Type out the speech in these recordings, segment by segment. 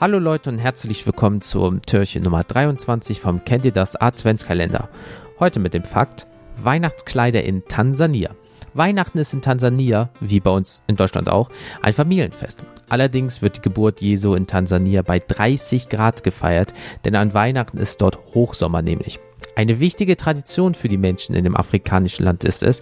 Hallo Leute und herzlich willkommen zum Türchen Nummer 23 vom Kennt ihr das Adventskalender. Heute mit dem Fakt Weihnachtskleider in Tansania. Weihnachten ist in Tansania, wie bei uns in Deutschland auch, ein Familienfest. Allerdings wird die Geburt Jesu in Tansania bei 30 Grad gefeiert, denn an Weihnachten ist dort Hochsommer nämlich. Eine wichtige Tradition für die Menschen in dem afrikanischen Land ist es,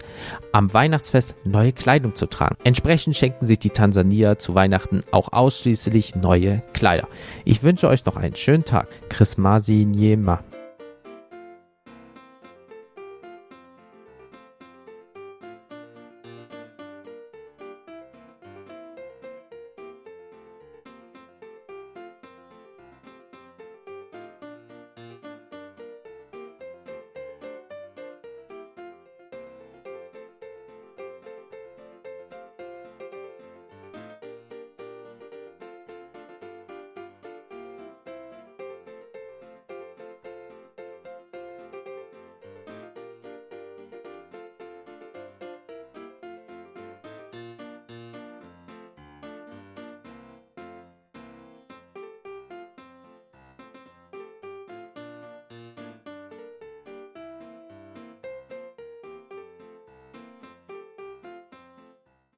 am Weihnachtsfest neue Kleidung zu tragen. Entsprechend schenken sich die Tansanier zu Weihnachten auch ausschließlich neue Kleider. Ich wünsche euch noch einen schönen Tag. Chris Masi Nyema.